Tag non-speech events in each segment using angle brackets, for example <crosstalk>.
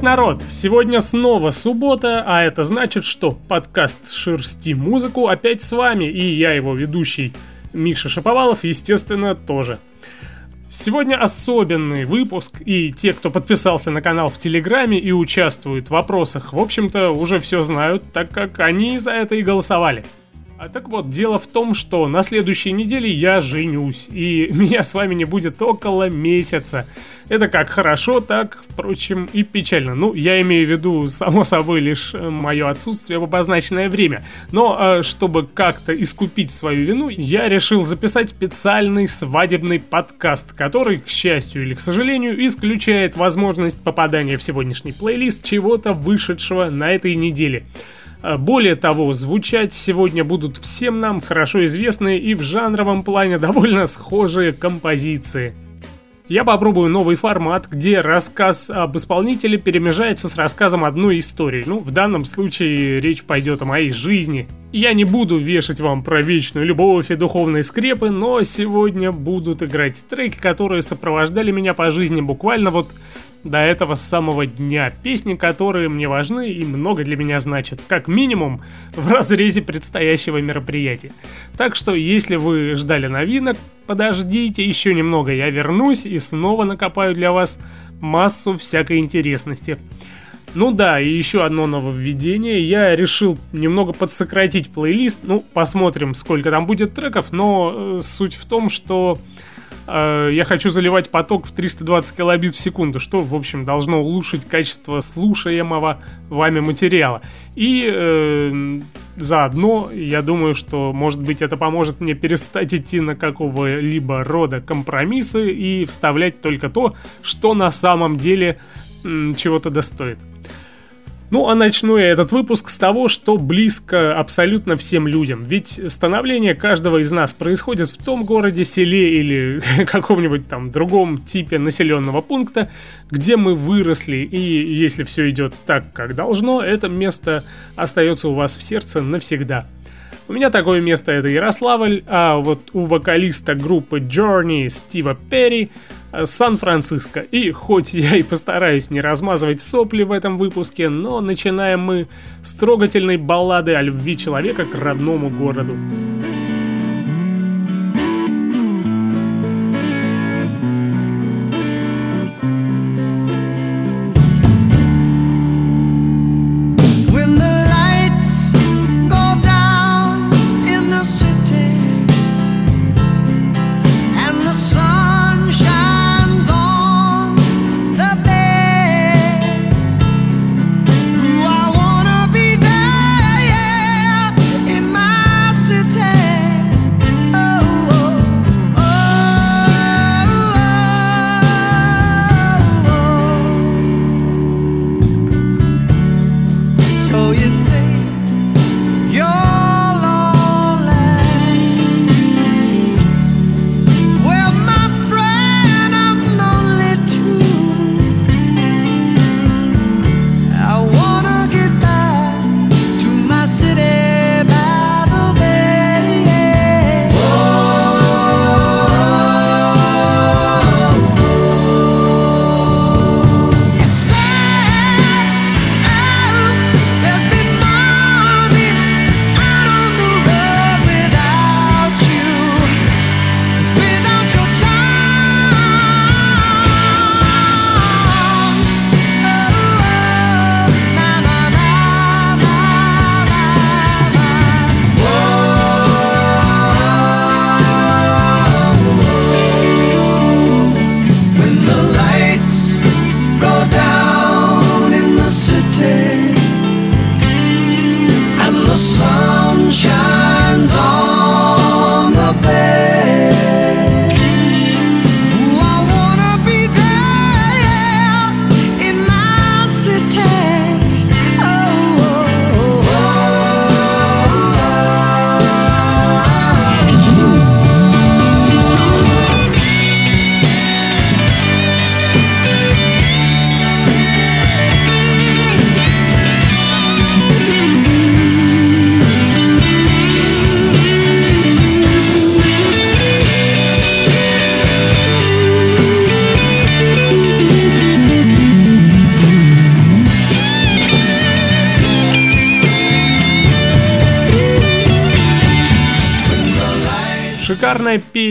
Привет, народ! Сегодня снова суббота, а это значит, что подкаст «Шерсти музыку» опять с вами, и я его ведущий Миша Шаповалов, естественно, тоже. Сегодня особенный выпуск, и те, кто подписался на канал в Телеграме и участвует в вопросах, в общем-то, уже все знают, так как они за это и голосовали. А так вот, дело в том, что на следующей неделе я женюсь, и <laughs> меня с вами не будет около месяца. Это как хорошо, так, впрочем, и печально. Ну, я имею в виду, само собой, лишь э, мое отсутствие в обозначенное время. Но, э, чтобы как-то искупить свою вину, я решил записать специальный свадебный подкаст, который, к счастью или к сожалению, исключает возможность попадания в сегодняшний плейлист чего-то вышедшего на этой неделе. А, более того, звучать сегодня будут всем нам хорошо известные и в жанровом плане <laughs> довольно схожие композиции. Я попробую новый формат, где рассказ об исполнителе перемежается с рассказом одной истории. Ну, в данном случае речь пойдет о моей жизни. Я не буду вешать вам про вечную любовь и духовные скрепы, но сегодня будут играть треки, которые сопровождали меня по жизни буквально вот до этого самого дня. Песни, которые мне важны и много для меня значат, как минимум в разрезе предстоящего мероприятия. Так что, если вы ждали новинок, подождите еще немного, я вернусь и снова накопаю для вас массу всякой интересности. Ну да, и еще одно нововведение. Я решил немного подсократить плейлист. Ну, посмотрим, сколько там будет треков. Но э, суть в том, что Э, я хочу заливать поток в 320 килобит в секунду, что, в общем, должно улучшить качество слушаемого вами материала. И э, заодно, я думаю, что, может быть, это поможет мне перестать идти на какого-либо рода компромиссы и вставлять только то, что на самом деле м, чего-то достоит. Ну, а начну я этот выпуск с того, что близко абсолютно всем людям. Ведь становление каждого из нас происходит в том городе, селе или <laughs> каком-нибудь там другом типе населенного пункта, где мы выросли. И если все идет так, как должно, это место остается у вас в сердце навсегда. У меня такое место это Ярославль, а вот у вокалиста группы Journey Стива Перри Сан-Франциско. И хоть я и постараюсь не размазывать сопли в этом выпуске, но начинаем мы с трогательной баллады о любви человека к родному городу.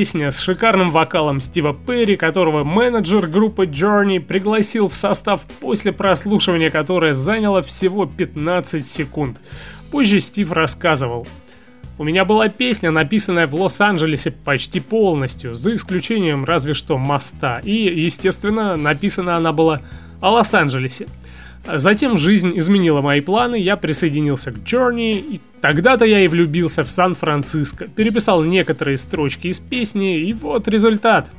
Песня с шикарным вокалом Стива Перри, которого менеджер группы Journey пригласил в состав после прослушивания, которое заняло всего 15 секунд. Позже Стив рассказывал. У меня была песня, написанная в Лос-Анджелесе почти полностью, за исключением разве что моста. И, естественно, написана она была о Лос-Анджелесе. Затем жизнь изменила мои планы, я присоединился к Journey, и тогда-то я и влюбился в Сан-Франциско. Переписал некоторые строчки из песни, и вот результат.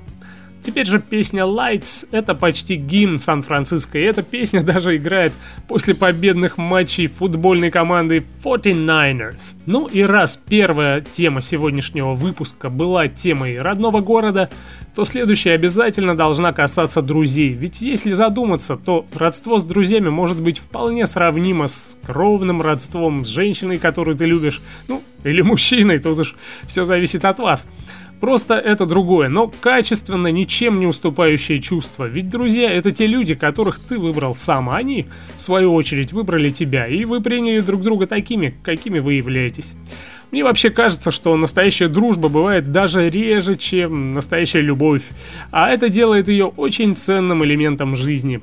Теперь же песня Lights — это почти гимн Сан-Франциско, и эта песня <laughs> даже играет после победных матчей футбольной команды 49ers. Ну и раз первая тема сегодняшнего выпуска была темой родного города, то следующая обязательно должна касаться друзей. Ведь если задуматься, то родство с друзьями может быть вполне сравнимо с кровным родством с женщиной, которую ты любишь, ну, или мужчиной, тут уж все зависит от вас. Просто это другое, но качественно ничем не уступающее чувство. Ведь друзья это те люди, которых ты выбрал сам, а они, в свою очередь, выбрали тебя, и вы приняли друг друга такими, какими вы являетесь. Мне вообще кажется, что настоящая дружба бывает даже реже, чем настоящая любовь, а это делает ее очень ценным элементом жизни.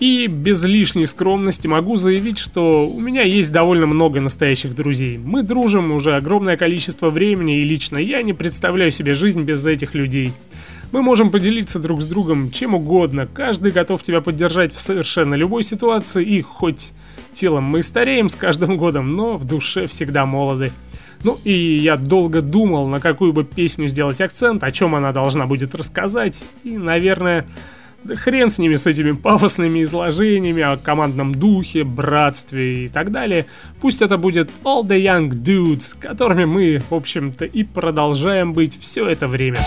И без лишней скромности могу заявить, что у меня есть довольно много настоящих друзей. Мы дружим уже огромное количество времени, и лично я не представляю себе жизнь без этих людей. Мы можем поделиться друг с другом чем угодно, каждый готов тебя поддержать в совершенно любой ситуации, и хоть телом мы стареем с каждым годом, но в душе всегда молоды. Ну и я долго думал, на какую бы песню сделать акцент, о чем она должна будет рассказать, и, наверное, да хрен с ними, с этими пафосными изложениями о командном духе, братстве и так далее. Пусть это будет All the Young Dudes, которыми мы, в общем-то, и продолжаем быть все это время.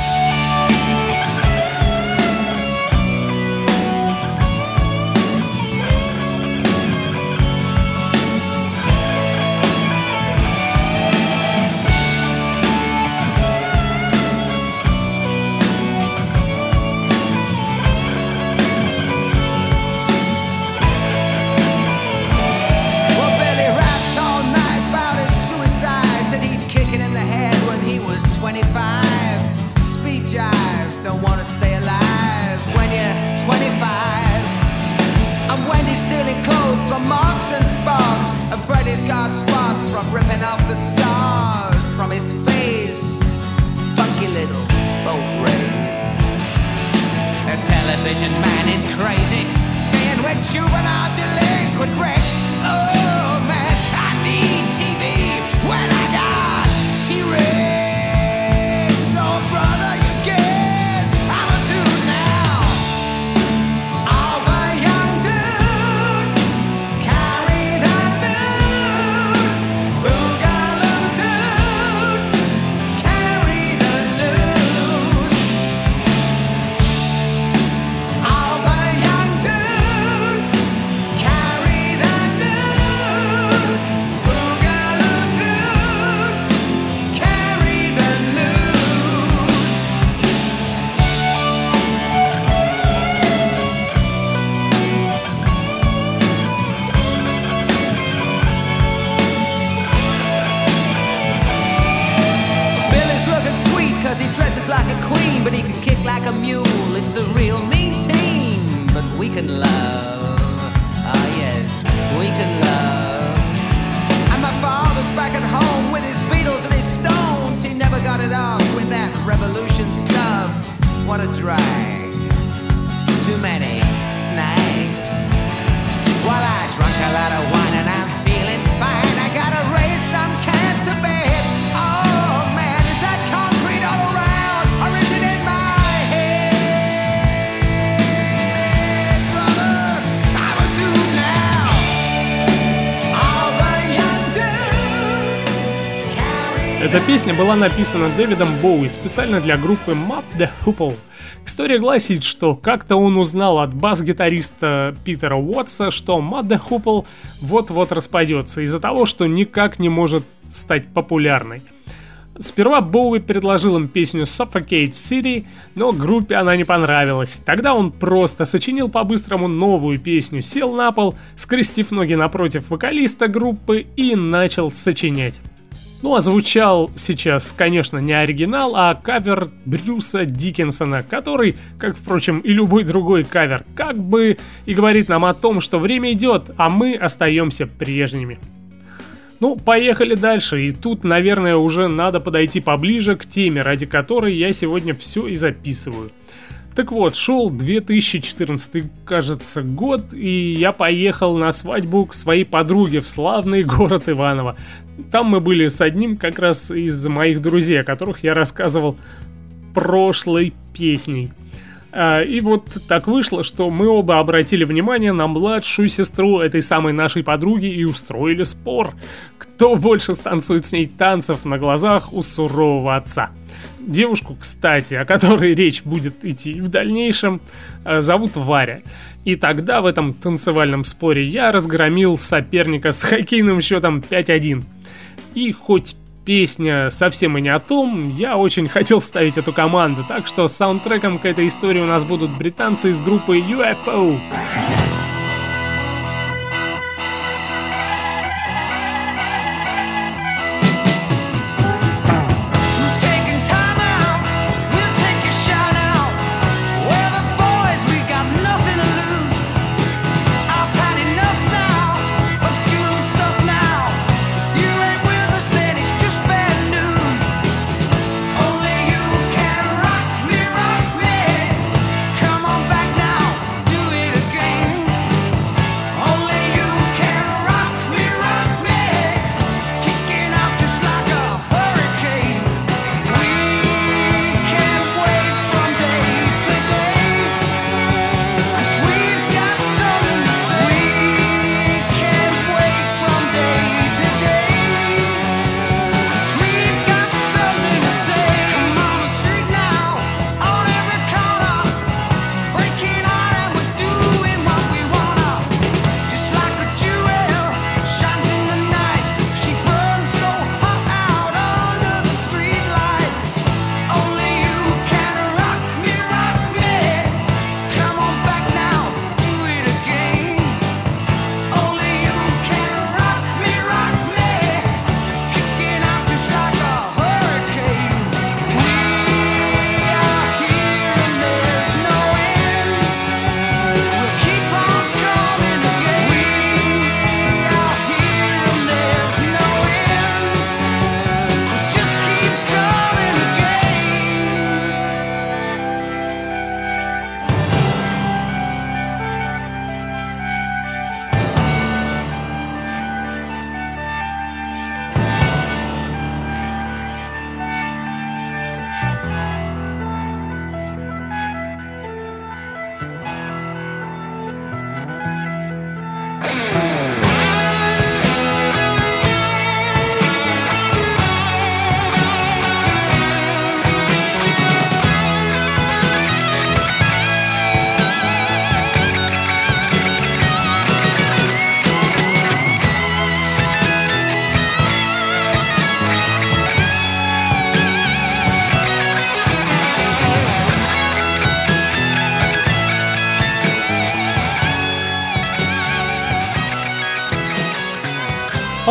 Эта песня была написана Дэвидом Боуи специально для группы Map the Hoople. История гласит, что как-то он узнал от бас-гитариста Питера Уотса, что Map the Hoople вот-вот распадется из-за того, что никак не может стать популярной. Сперва Боуи предложил им песню Suffocate City, но группе она не понравилась. Тогда он просто сочинил по-быстрому новую песню, сел на пол, скрестив ноги напротив вокалиста группы и начал сочинять. Ну, а звучал сейчас, конечно, не оригинал, а кавер Брюса Диккенсона, который, как, впрочем, и любой другой кавер, как бы и говорит нам о том, что время идет, а мы остаемся прежними. Ну, поехали дальше, и тут, наверное, уже надо подойти поближе к теме, ради которой я сегодня все и записываю – так вот, шел 2014, кажется, год, и я поехал на свадьбу к своей подруге в славный город Иваново. Там мы были с одним как раз из моих друзей, о которых я рассказывал прошлой песней. А, и вот так вышло, что мы оба обратили внимание на младшую сестру этой самой нашей подруги и устроили спор, кто больше станцует с ней танцев на глазах у сурового отца. Девушку, кстати, о которой <laughs> речь будет идти в дальнейшем, э, зовут Варя. И тогда в этом танцевальном споре я разгромил соперника с хоккейным счетом 5-1. И хоть песня совсем и не о том, я очень хотел вставить эту команду, так что саундтреком к этой истории у нас будут британцы из группы UFO.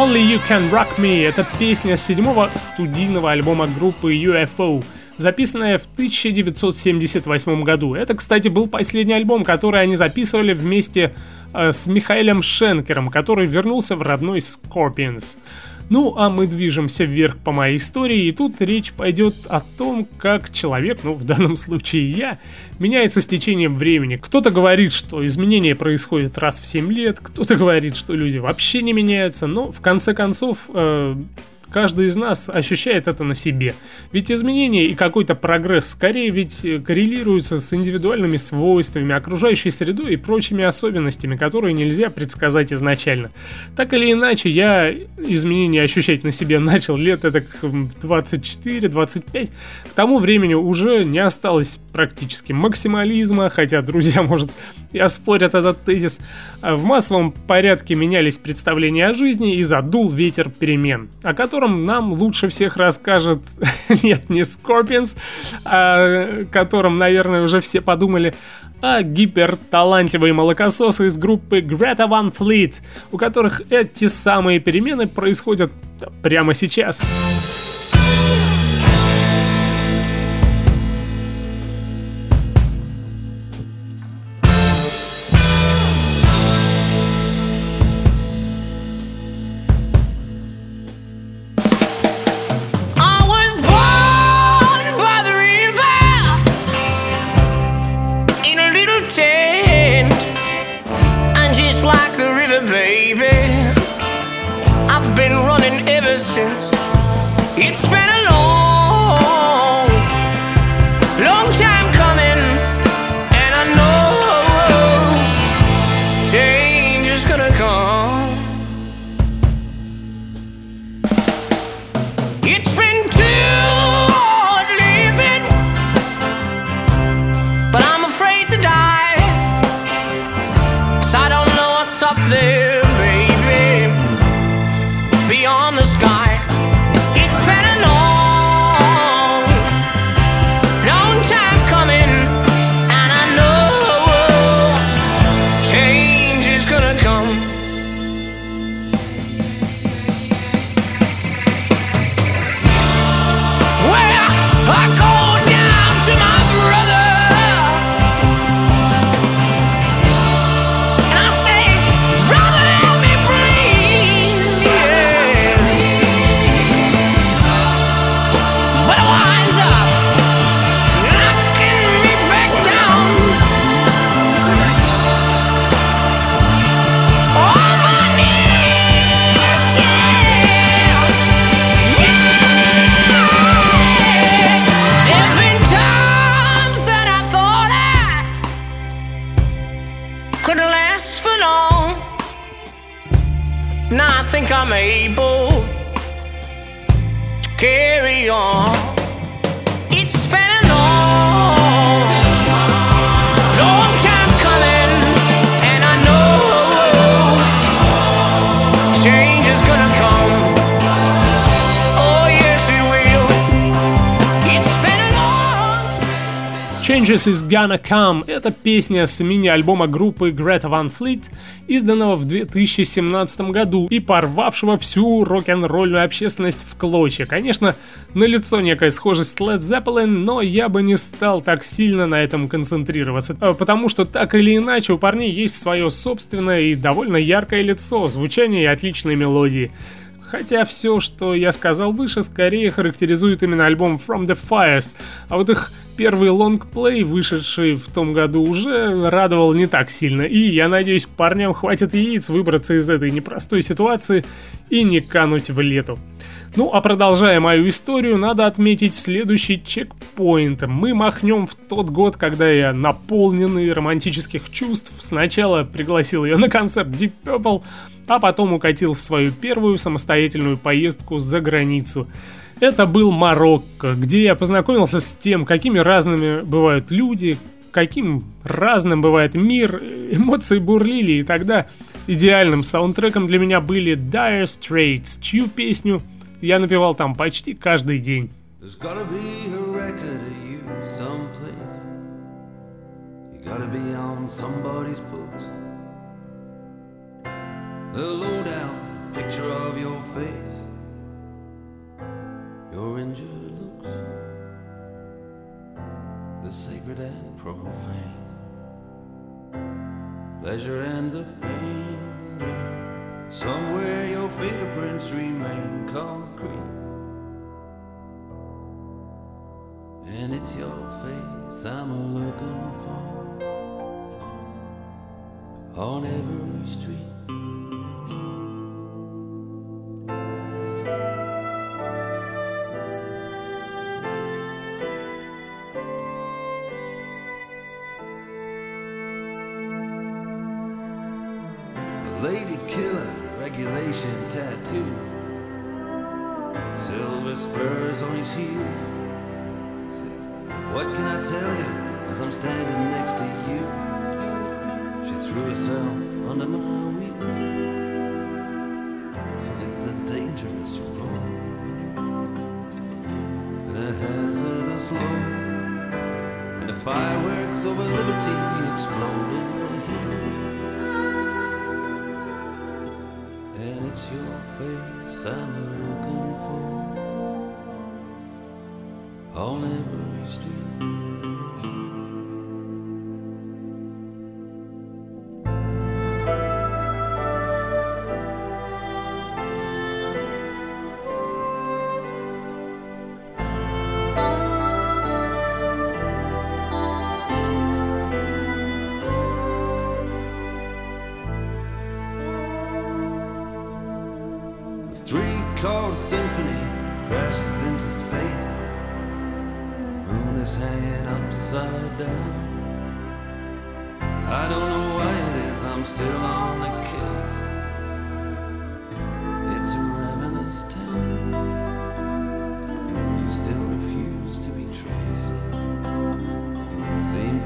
Only You Can Rock Me — это песня седьмого студийного альбома группы UFO, записанная в 1978 году. Это, кстати, был последний альбом, который они записывали вместе э, с Михаилом Шенкером, который вернулся в родной Scorpions. Ну, а мы движемся вверх по моей истории, и тут речь пойдет о том, как человек, ну, в данном случае я, меняется с течением времени. Кто-то говорит, что изменения происходят раз в 7 лет, кто-то говорит, что люди вообще не меняются, но в конце концов э, Каждый из нас ощущает это на себе. Ведь изменения и какой-то прогресс скорее ведь э, коррелируются с индивидуальными свойствами, окружающей средой и прочими особенностями, которые нельзя предсказать изначально. Так или иначе, я изменения ощущать на себе <laughs> начал лет это 24-25. К тому времени уже не осталось практически максимализма, хотя друзья, <laughs> может, и оспорят этот тезис. В массовом порядке менялись представления о жизни и задул ветер перемен, о которых котором нам лучше всех расскажет, <laughs> нет, не Scorpions, о котором, наверное, уже все подумали, а гиперталантливые молокососы из группы Greta Van Fleet, у которых эти самые перемены происходят прямо сейчас. Changes is Gonna Come — это песня с мини-альбома группы Greta Van Fleet, изданного в 2017 году и порвавшего всю рок-н-ролльную общественность в клочья. Конечно, налицо некая схожесть с Led Zeppelin, но я бы не стал так сильно на этом концентрироваться, э, потому что так или иначе у парней есть свое собственное и довольно яркое лицо, звучание и отличные мелодии. Хотя все, что я сказал выше, скорее характеризует именно альбом From the Fires, а вот их первый лонгплей, вышедший в том году, уже радовал не так сильно. И я надеюсь, парням хватит яиц выбраться из этой непростой ситуации и не кануть в лету. Ну а продолжая мою историю, надо отметить следующий чекпоинт. Мы махнем в тот год, когда я наполненный романтических чувств сначала пригласил ее на концерт Deep Purple, а потом укатил в свою первую самостоятельную поездку за границу. Это был Марокко, где я познакомился с тем, какими разными бывают люди, каким разным бывает мир, эмоции бурлили, и тогда идеальным саундтреком для меня были Dire Straits, чью песню я напевал там почти каждый день. Gotta be on somebody's books. the lowdown picture of your face, your injured looks, the sacred and profane, pleasure and the pain. Somewhere your fingerprints remain concrete, and it's your face I'm looking for on every street. lady killer regulation tattoo. Silver spurs on his heels. What can I tell you as I'm standing next to you? She threw herself under my wheels. It's a dangerous road and a hazardous load. And the fireworks over liberty exploded. your face I'm looking for on every street.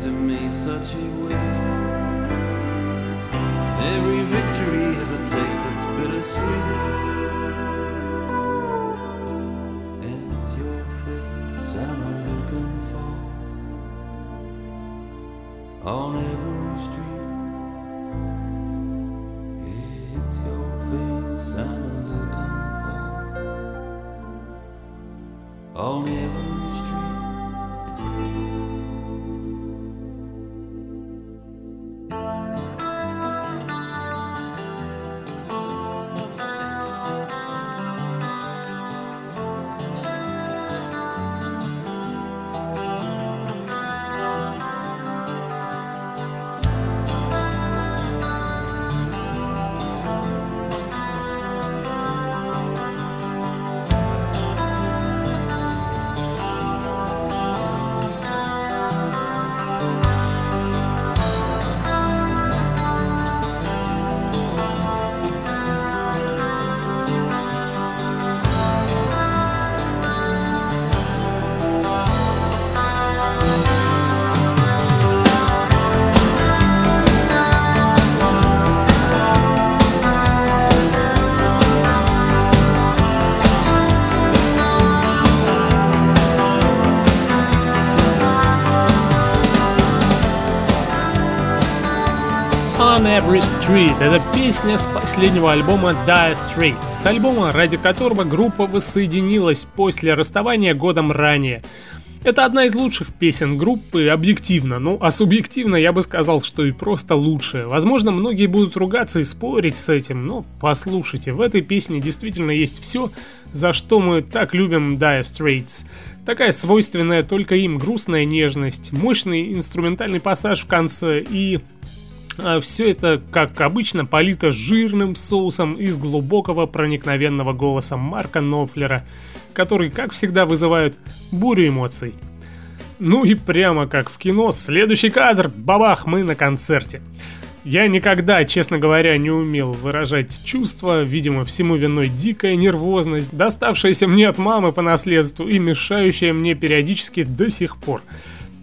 to me such a waste. Every victory has a taste that's bittersweet. Это песня с последнего альбома Dire Straits, с альбома, ради которого группа воссоединилась после расставания годом ранее. Это одна из лучших песен группы, объективно, ну а субъективно я бы сказал, что и просто лучшая. Возможно, многие будут ругаться и спорить с этим, но послушайте, в этой песне действительно есть все, за что мы так любим Dire Straits. Такая свойственная только им грустная нежность, мощный инструментальный пассаж в конце и все это, как обычно, полито жирным соусом из глубокого проникновенного голоса Марка Нофлера, который, как всегда, вызывает бурю эмоций. Ну и прямо как в кино, следующий кадр, бабах, мы на концерте. Я никогда, честно говоря, не умел выражать чувства, видимо, всему виной дикая нервозность, доставшаяся мне от мамы по наследству и мешающая мне периодически до сих пор –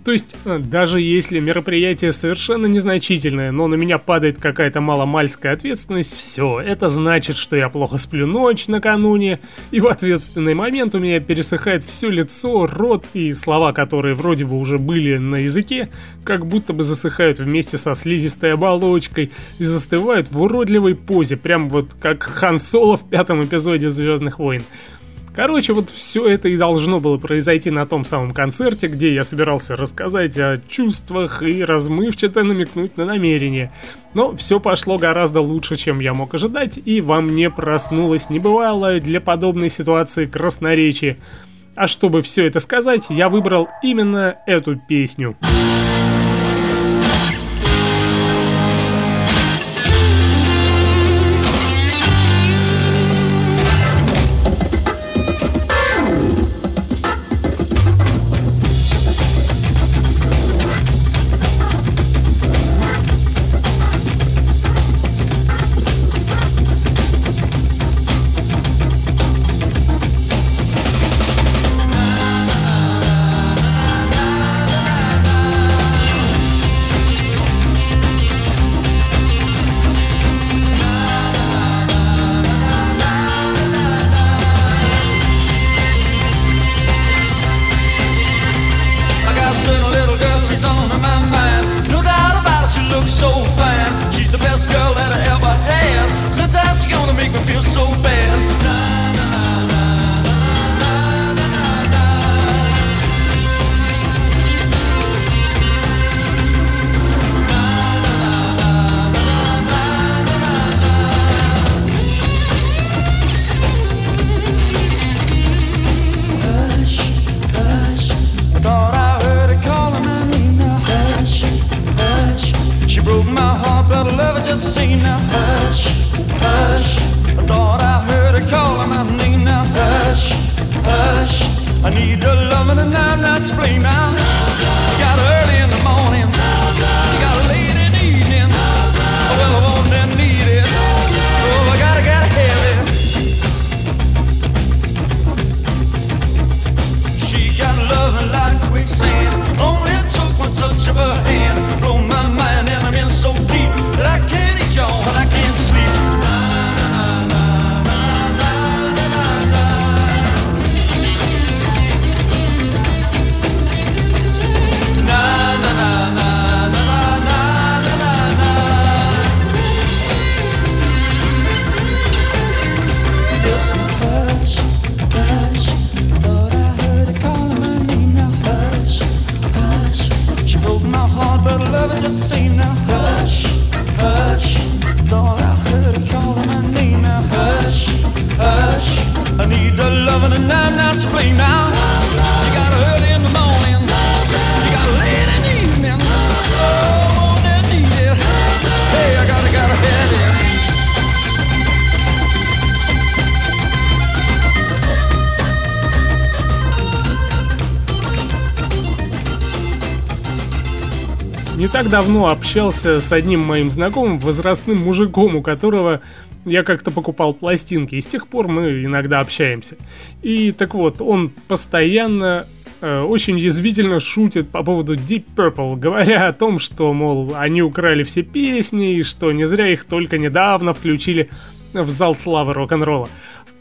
то есть, э, даже если мероприятие совершенно незначительное, но на меня падает какая-то маломальская ответственность, все, это значит, что я плохо сплю ночь накануне, и в ответственный момент у меня пересыхает все лицо, рот и слова, которые вроде бы уже были на языке, как будто бы засыхают вместе со слизистой оболочкой и застывают в уродливой позе, прям вот как Хан Соло в пятом эпизоде Звездных войн. Короче, вот все это и должно было произойти на том самом концерте, где я собирался рассказать о чувствах и размывчато намекнуть на намерение. Но все пошло гораздо лучше, чем я мог ожидать, и во мне проснулось небывалое для подобной ситуации красноречие. А чтобы все это сказать, я выбрал именно эту песню. so так давно общался с одним моим знакомым, возрастным мужиком, у которого я как-то покупал пластинки, и с тех пор мы иногда общаемся. И так вот, он постоянно э, очень язвительно шутит по поводу Deep Purple, говоря о том, что, мол, они украли все песни, и что не зря их только недавно включили в зал славы рок-н-ролла.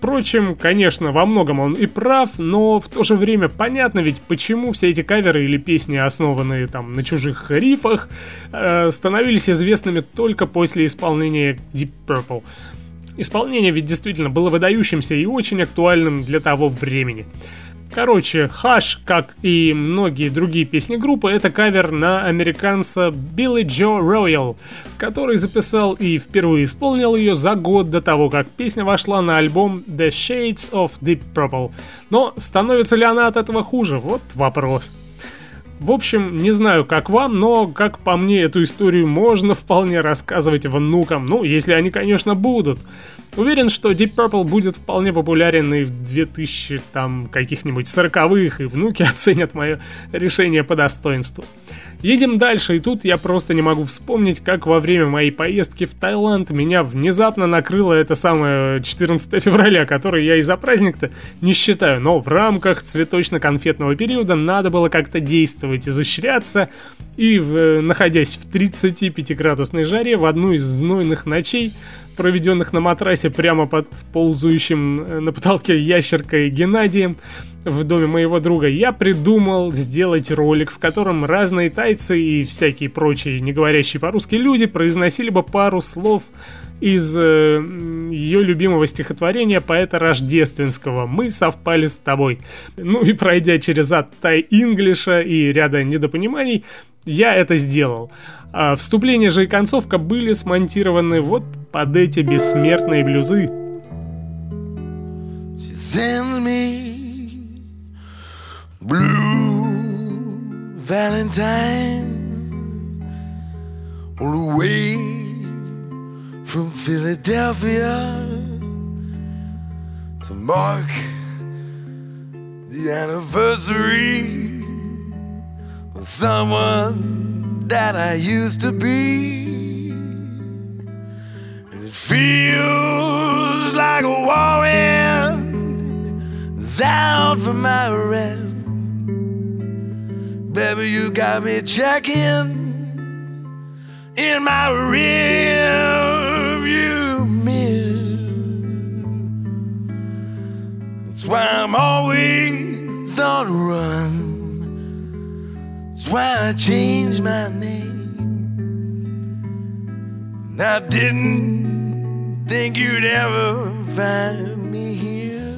Впрочем, конечно, во многом он и прав, но в то же время понятно ведь, почему все эти каверы или песни, основанные там на чужих рифах, э, становились известными только после исполнения Deep Purple. Исполнение ведь действительно было выдающимся и очень актуальным для того времени. Короче, Хаш, как и многие другие песни группы, это кавер на американца Билли Джо Роял, который записал и впервые исполнил ее за год до того, как песня вошла на альбом The Shades of Deep Purple. Но становится ли она от этого хуже? Вот вопрос. В общем, не знаю, как вам, но, как по мне, эту историю можно вполне рассказывать внукам. Ну, если они, конечно, будут. Уверен, что Deep Purple будет вполне популярен и в 2000 там каких-нибудь сороковых, и внуки <laughs> оценят мое решение по достоинству. Едем дальше, и тут я просто не могу вспомнить, как во время моей поездки в Таиланд меня внезапно накрыло это самое 14 февраля, которое я из-за праздника-то не считаю, но в рамках цветочно-конфетного периода надо было как-то действовать, изощряться, и, в, находясь в 35-градусной жаре в одну из знойных ночей, проведенных на матрасе прямо под ползающим э, на потолке ящеркой Геннадием в доме моего друга, я придумал сделать ролик, в котором разные тайцы и всякие прочие, не говорящие по-русски люди произносили бы пару слов из э, ее любимого стихотворения поэта Рождественского «Мы совпали с тобой». Ну и пройдя через ад Тай Инглиша и ряда недопониманий, я это сделал. А вступление же и концовка были смонтированы вот под эти бессмертные блюзы. Blue Valentine all the way from Philadelphia to mark the anniversary of someone that I used to be. And it feels like a warring is out for my rest. Baby, you got me checking in my rearview why I'm always on the run. That's why I changed my name. And I didn't think you'd ever find me here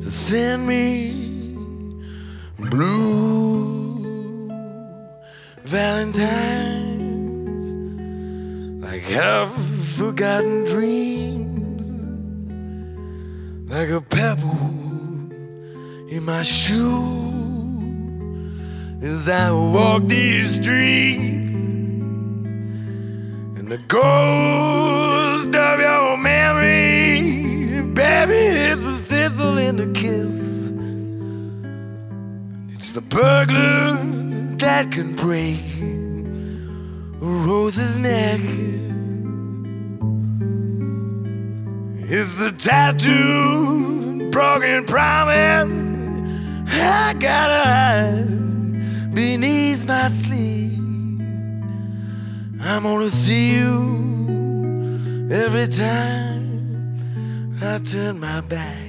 to send me blue valentines like half forgotten dreams, like a pebble in my shoe as I walk these streets. And the ghost of your memory, baby, is a thistle in the kiss. It's the burglar that can break a rose's neck. It's the tattoo, broken promise. I gotta hide beneath my sleeve. I'm gonna see you every time I turn my back.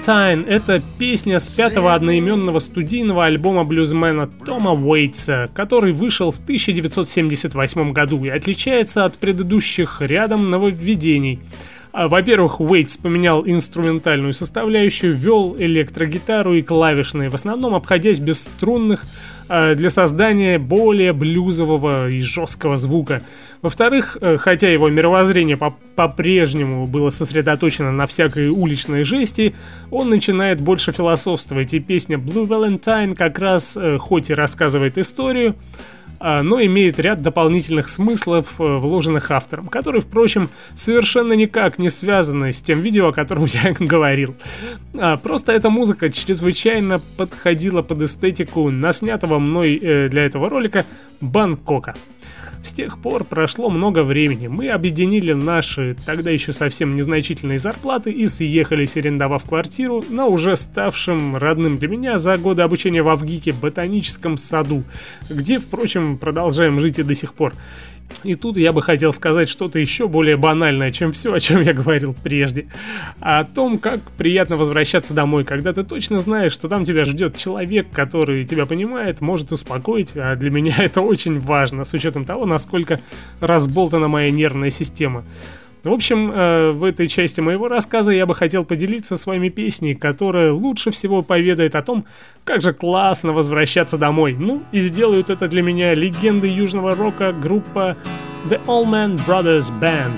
Valentine — это песня с пятого одноименного студийного альбома блюзмена Тома Уэйтса, который вышел в 1978 году и отличается от предыдущих рядом нововведений. А, Во-первых, Уэйтс поменял инструментальную составляющую, ввел электрогитару и клавишные, в основном обходясь без струнных, для создания более блюзового и жесткого звука. Во-вторых, э, хотя его мировоззрение по- по-прежнему было сосредоточено на всякой уличной жести, он начинает больше философствовать, и песня Blue Valentine как раз э, хоть и рассказывает историю, но имеет ряд дополнительных смыслов, э, вложенных автором, которые, впрочем, совершенно никак не связаны с тем видео, о котором <laughs> я говорил. А, Просто эта музыка чрезвычайно подходила под эстетику наснятого мной э, для этого ролика Бангкока. С тех пор прошло много времени. Мы объединили наши тогда еще совсем незначительные зарплаты и съехались, арендовав квартиру на уже ставшем родным для меня за годы обучения в Авгике ботаническом саду, где, впрочем, продолжаем жить и до сих пор. И тут я бы хотел сказать что-то еще более банальное, чем все, о чем я говорил прежде. О том, как приятно возвращаться домой, когда ты точно знаешь, что там тебя ждет человек, который тебя понимает, может успокоить, а для меня <laughs> это очень важно, с учетом того, насколько разболтана моя нервная система. В общем, э, в этой части моего рассказа я бы хотел поделиться с вами песней, которая лучше всего поведает о том, как же классно возвращаться домой. Ну, и сделают это для меня легенды южного рока группа The Allman Brothers Band.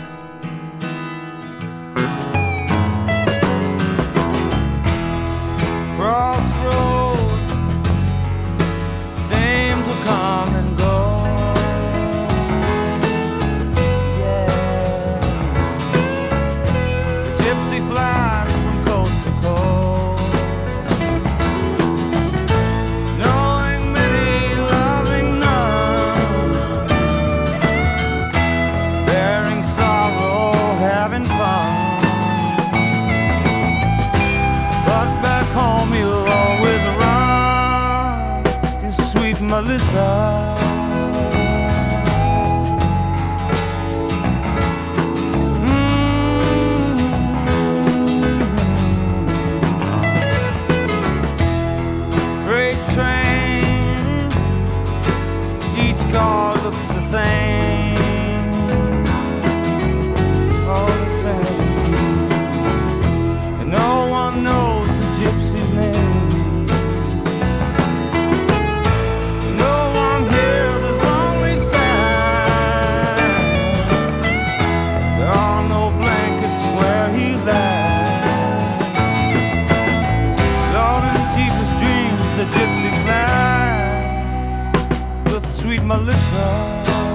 sweet Melissa.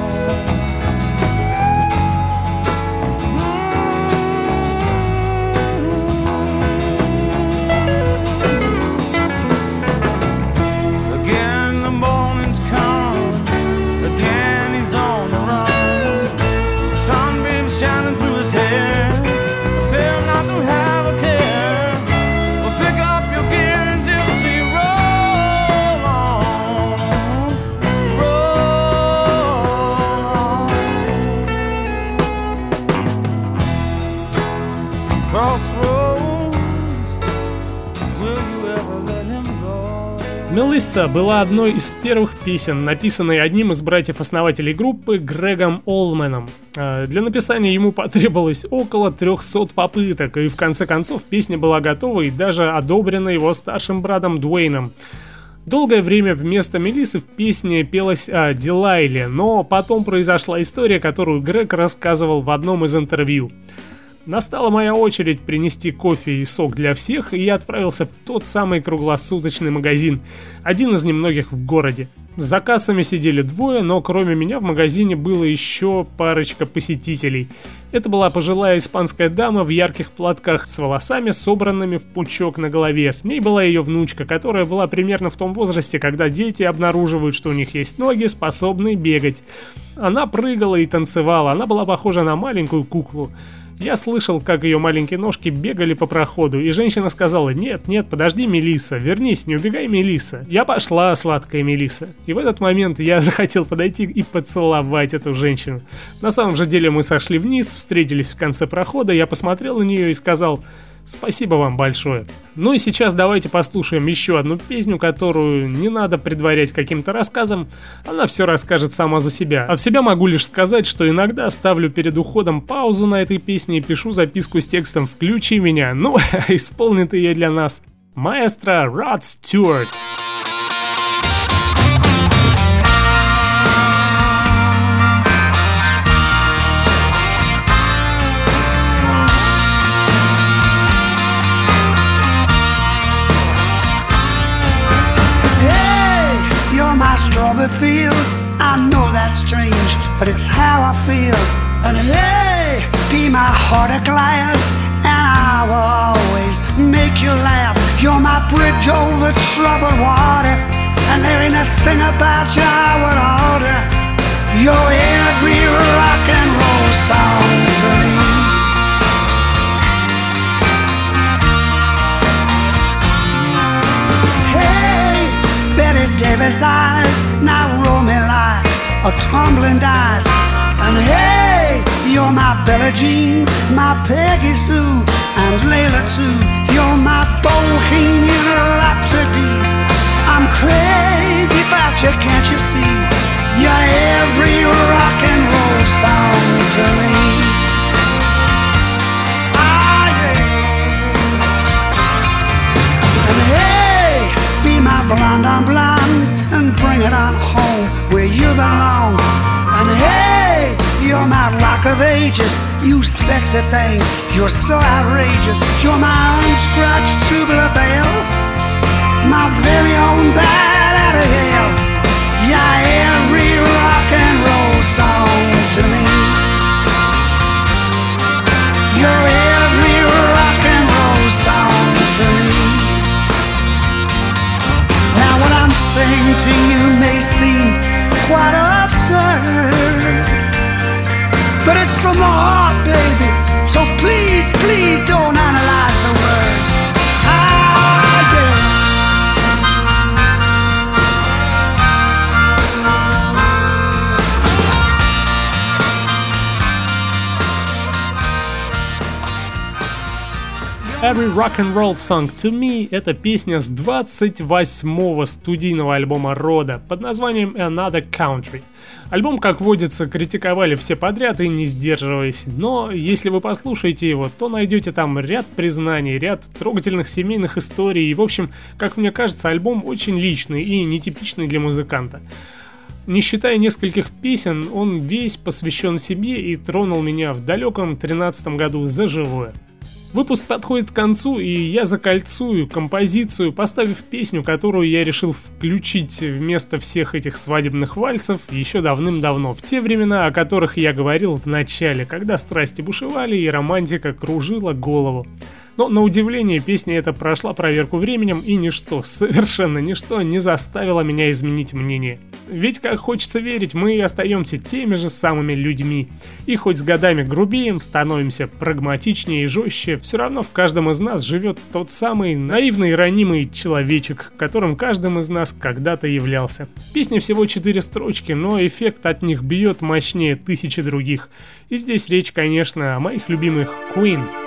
Мелисса была одной из первых песен, написанной одним из братьев-основателей группы Грегом Олменом. А, для написания ему потребовалось около 300 попыток, и в конце концов песня была готова и даже одобрена его старшим братом Дуэйном. Долгое время вместо Мелисы в песне пелось о Дилайле, но потом произошла история, которую Грег рассказывал в одном из интервью. Настала моя очередь принести кофе и сок для всех, и я отправился в тот самый круглосуточный магазин, один из немногих в городе. За кассами сидели двое, но кроме меня в магазине было еще парочка посетителей. Это была пожилая испанская дама в ярких платках с волосами, собранными в пучок на голове. С ней была ее внучка, которая была примерно в том возрасте, когда дети обнаруживают, что у них есть ноги, способные бегать. Она прыгала и танцевала, она была похожа на маленькую куклу. Я слышал, как ее маленькие ножки бегали по проходу, и женщина сказала, нет, нет, подожди, Мелиса, вернись, не убегай, Мелиса. Я пошла, сладкая Мелиса. И в этот момент я <laughs> захотел подойти и поцеловать эту женщину. На самом же деле мы сошли вниз, встретились в конце прохода, я посмотрел на нее и сказал, Спасибо вам большое. Ну и сейчас давайте послушаем еще одну песню, которую не надо предварять каким-то рассказом, она все расскажет сама за себя. От себя могу лишь сказать, что иногда ставлю перед уходом паузу на этой песне и пишу записку с текстом «Включи меня», ну, <laughs> исполнит ее для нас маэстро Род Стюарт. Strawberry fields. I know that's strange, but it's how I feel. And hey, be my heart of glass, and I will always make you laugh. You're my bridge over troubled water, and there ain't a thing about you I would alter. You're every rock and roll song to me. Davis me a tumbling dice. And hey, you're my Bella Jean, my Peggy Sue, and Layla too. You're my bohemian rhapsody. I'm crazy about you, can't you see? You're every rock and roll song to me. Ah. And hey, be my blonde on blonde and bring it on home you belong. And hey, you're my rock of ages, you sexy thing. You're so outrageous. You're my unscratched tubular bells, my very own bat out of hell. Yeah, every rock and roll song to me. You're every rock and roll song to me. Now what I'm saying to you may seem quite absurd, but it's from the heart, baby. So please, please don't Every Rock and Roll Song to Me — это песня с 28-го студийного альбома Рода под названием Another Country. Альбом, как водится, критиковали все подряд и не сдерживаясь, но если вы послушаете его, то найдете там ряд признаний, ряд трогательных семейных историй, и в общем, как мне кажется, альбом очень личный и нетипичный для музыканта. Не считая нескольких песен, он весь посвящен себе и тронул меня в далеком 13 году за живое. Выпуск подходит к концу, и я закольцую композицию, поставив песню, которую я решил включить вместо всех этих свадебных вальсов еще давным-давно, в те времена, о которых я говорил в начале, когда страсти бушевали и романтика кружила голову. Но, на удивление, песня эта прошла проверку временем, и ничто, совершенно ничто не заставило меня изменить мнение. Ведь, как хочется верить, мы и остаемся теми же самыми людьми. И хоть с годами грубеем, становимся прагматичнее и жестче, все равно в каждом из нас живет тот самый наивный и ранимый человечек, которым каждым из нас когда-то являлся. Песня всего четыре строчки, но эффект от них бьет мощнее тысячи других. И здесь речь, конечно, о моих любимых Queen.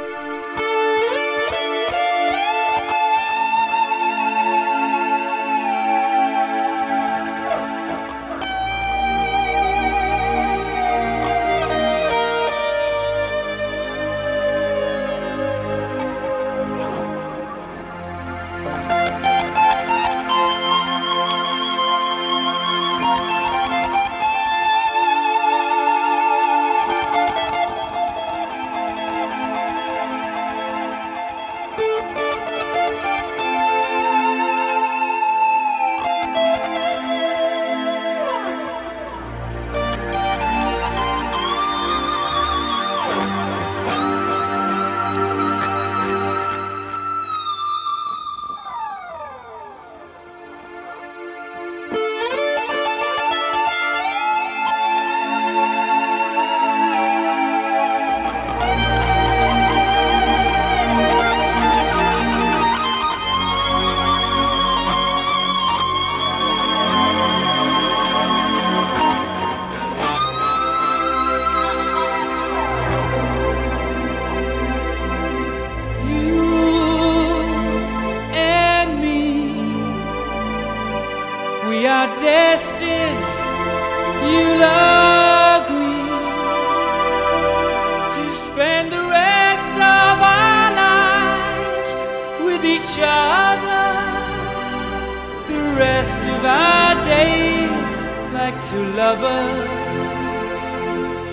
back to lovers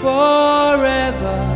forever.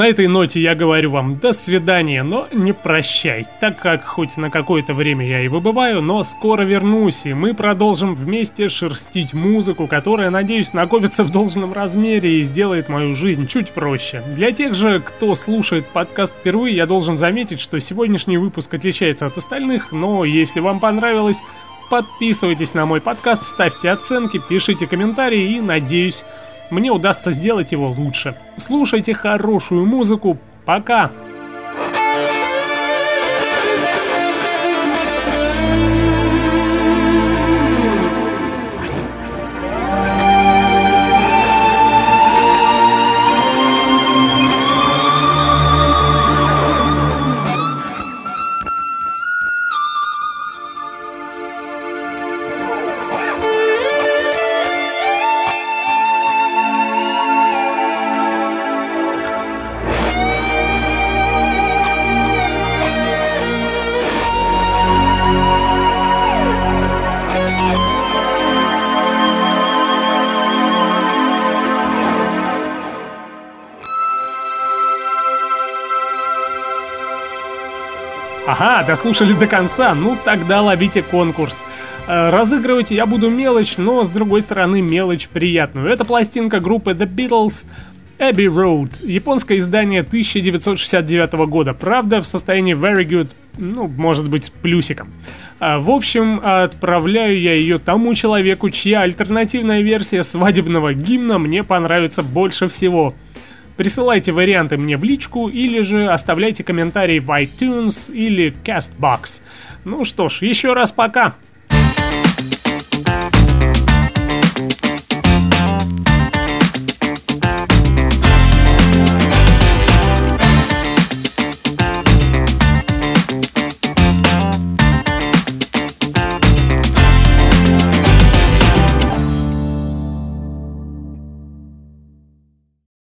На этой ноте я говорю вам до свидания, но не прощай, так как хоть на какое-то время я и выбываю, но скоро вернусь, и мы продолжим вместе шерстить музыку, которая, надеюсь, накопится в должном размере и сделает мою жизнь чуть проще. Для тех же, кто слушает подкаст впервые, я должен заметить, что сегодняшний выпуск отличается от остальных, но если вам понравилось, подписывайтесь на мой подкаст, ставьте оценки, пишите комментарии и, надеюсь, мне удастся сделать его лучше. Слушайте хорошую музыку. Пока! Ага, дослушали до конца, ну тогда ловите конкурс. Э, разыгрывать я буду мелочь, но с другой стороны мелочь приятную. Это пластинка группы The Beatles Abbey Road, японское издание 1969 года. Правда, в состоянии very good, ну, может быть, плюсиком. А, в общем, отправляю я ее тому человеку, чья альтернативная версия свадебного гимна мне понравится больше всего – Присылайте варианты мне в личку или же оставляйте комментарии в iTunes или CastBox. Ну что ж, еще раз пока.